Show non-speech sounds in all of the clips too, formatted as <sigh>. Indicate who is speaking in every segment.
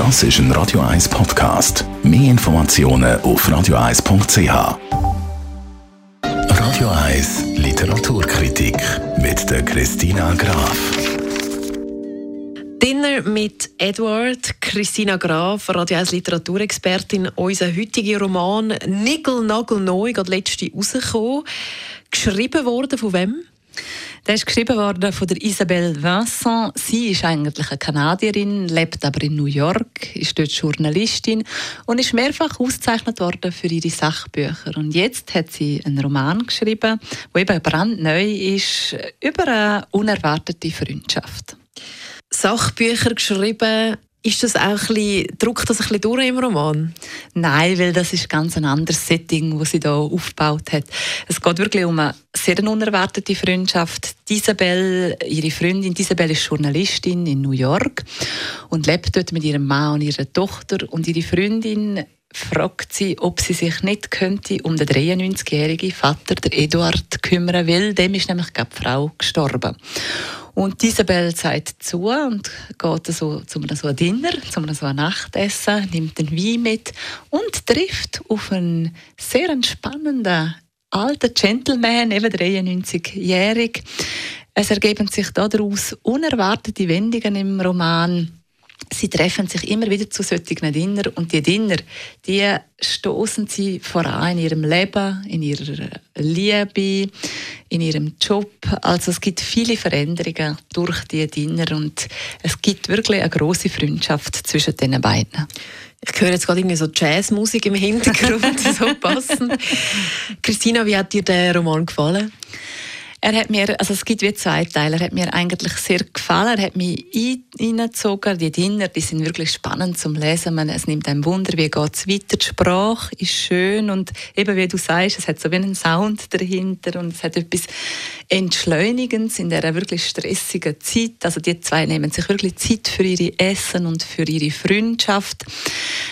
Speaker 1: Das ist ein Radio 1 Podcast. Mehr Informationen auf radio1.ch. Radio 1 Literaturkritik mit der Christina Graf.
Speaker 2: Dinner mit Edward, Christina Graf, Radio 1 Literaturexpertin. Unser heutiger Roman Nigel Nagel neu, gerade letzte rausgekommen. Geschrieben worden von wem?
Speaker 3: Der ist geschrieben worden von der Isabelle Vincent. Sie ist eigentlich eine Kanadierin, lebt aber in New York, ist dort Journalistin und ist mehrfach ausgezeichnet worden für ihre Sachbücher. Und jetzt hat sie einen Roman geschrieben, der eben brandneu ist, über eine unerwartete Freundschaft.
Speaker 2: Sachbücher geschrieben, ist das auch ein bisschen, druckt das ein bisschen durch im Roman?
Speaker 3: Nein, weil das ist ganz ein anderes Setting, das sie da aufgebaut hat. Es geht wirklich um eine sehr unerwartete Freundschaft. Isabel, ihre Freundin Isabel ist Journalistin in New York und lebt dort mit ihrem Mann und ihrer Tochter und ihre Freundin fragt sie, ob sie sich nicht könnte um den 93-jährigen Vater, der Eduard, kümmern will. Dem ist nämlich die Frau gestorben. Und Isabel sagt zu und geht so zu einem so Dinner, zu einem so Nachtessen, nimmt den Wein mit und trifft auf einen sehr spannenden alten Gentleman, eben 93-jährig. Es ergeben sich daraus unerwartete Wendungen im Roman sie treffen sich immer wieder zu solchen Dinner und die Dinner, die stoßen sie voran in ihrem Leben, in ihrer Liebe, in ihrem Job. Also es gibt viele Veränderungen durch die Dinner und es gibt wirklich eine große Freundschaft zwischen den beiden.
Speaker 2: Ich höre jetzt gerade irgendwie so Jazzmusik im Hintergrund, <laughs> so passend. Christina, wie hat dir der Roman gefallen?
Speaker 3: Er hat mir, also es gibt wie zwei Teile, er hat mir eigentlich sehr gefallen, er hat mich hineingezogen, die Dinner, die sind wirklich spannend zum Lesen, Man, es nimmt einem Wunder, wie geht es weiter, die Sprache ist schön und eben wie du sagst, es hat so wie einen Sound dahinter und es hat etwas Entschleunigendes in dieser wirklich stressigen Zeit, also die zwei nehmen sich wirklich Zeit für ihre Essen und für ihre Freundschaft.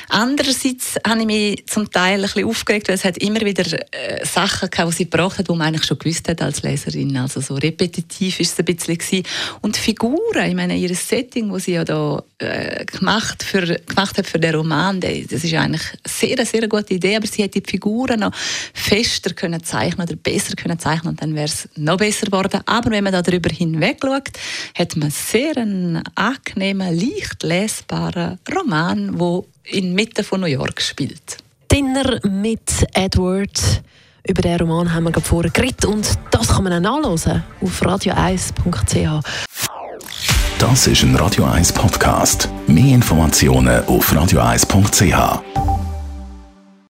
Speaker 3: Andererseits habe ich mich zum Teil ein bisschen aufgeregt, weil es hat immer wieder äh, Sachen gehabt, die sie hat, die man eigentlich schon gewusst hat als Leserin. Also so repetitiv ist es ein bisschen gewesen. Und Figuren, ich meine, ihr Setting, das sie ja da äh, gemacht, für, gemacht hat für den Roman, das ist eigentlich eine sehr, sehr gute Idee, aber sie hätte die Figuren noch fester können zeichnen oder besser können zeichnen und dann wäre es noch besser geworden. Aber wenn man da darüber hinweg schaut, hat man sehr einen angenehmen, leicht lesbaren Roman, der inmitten von New York spielt.
Speaker 2: Dinner mit Edward über den Roman haben wir vorher geredet und das kann man auch nachlesen auf radio1.ch.
Speaker 1: Das ist ein Radio 1 Podcast. Mehr Informationen auf radio1.ch.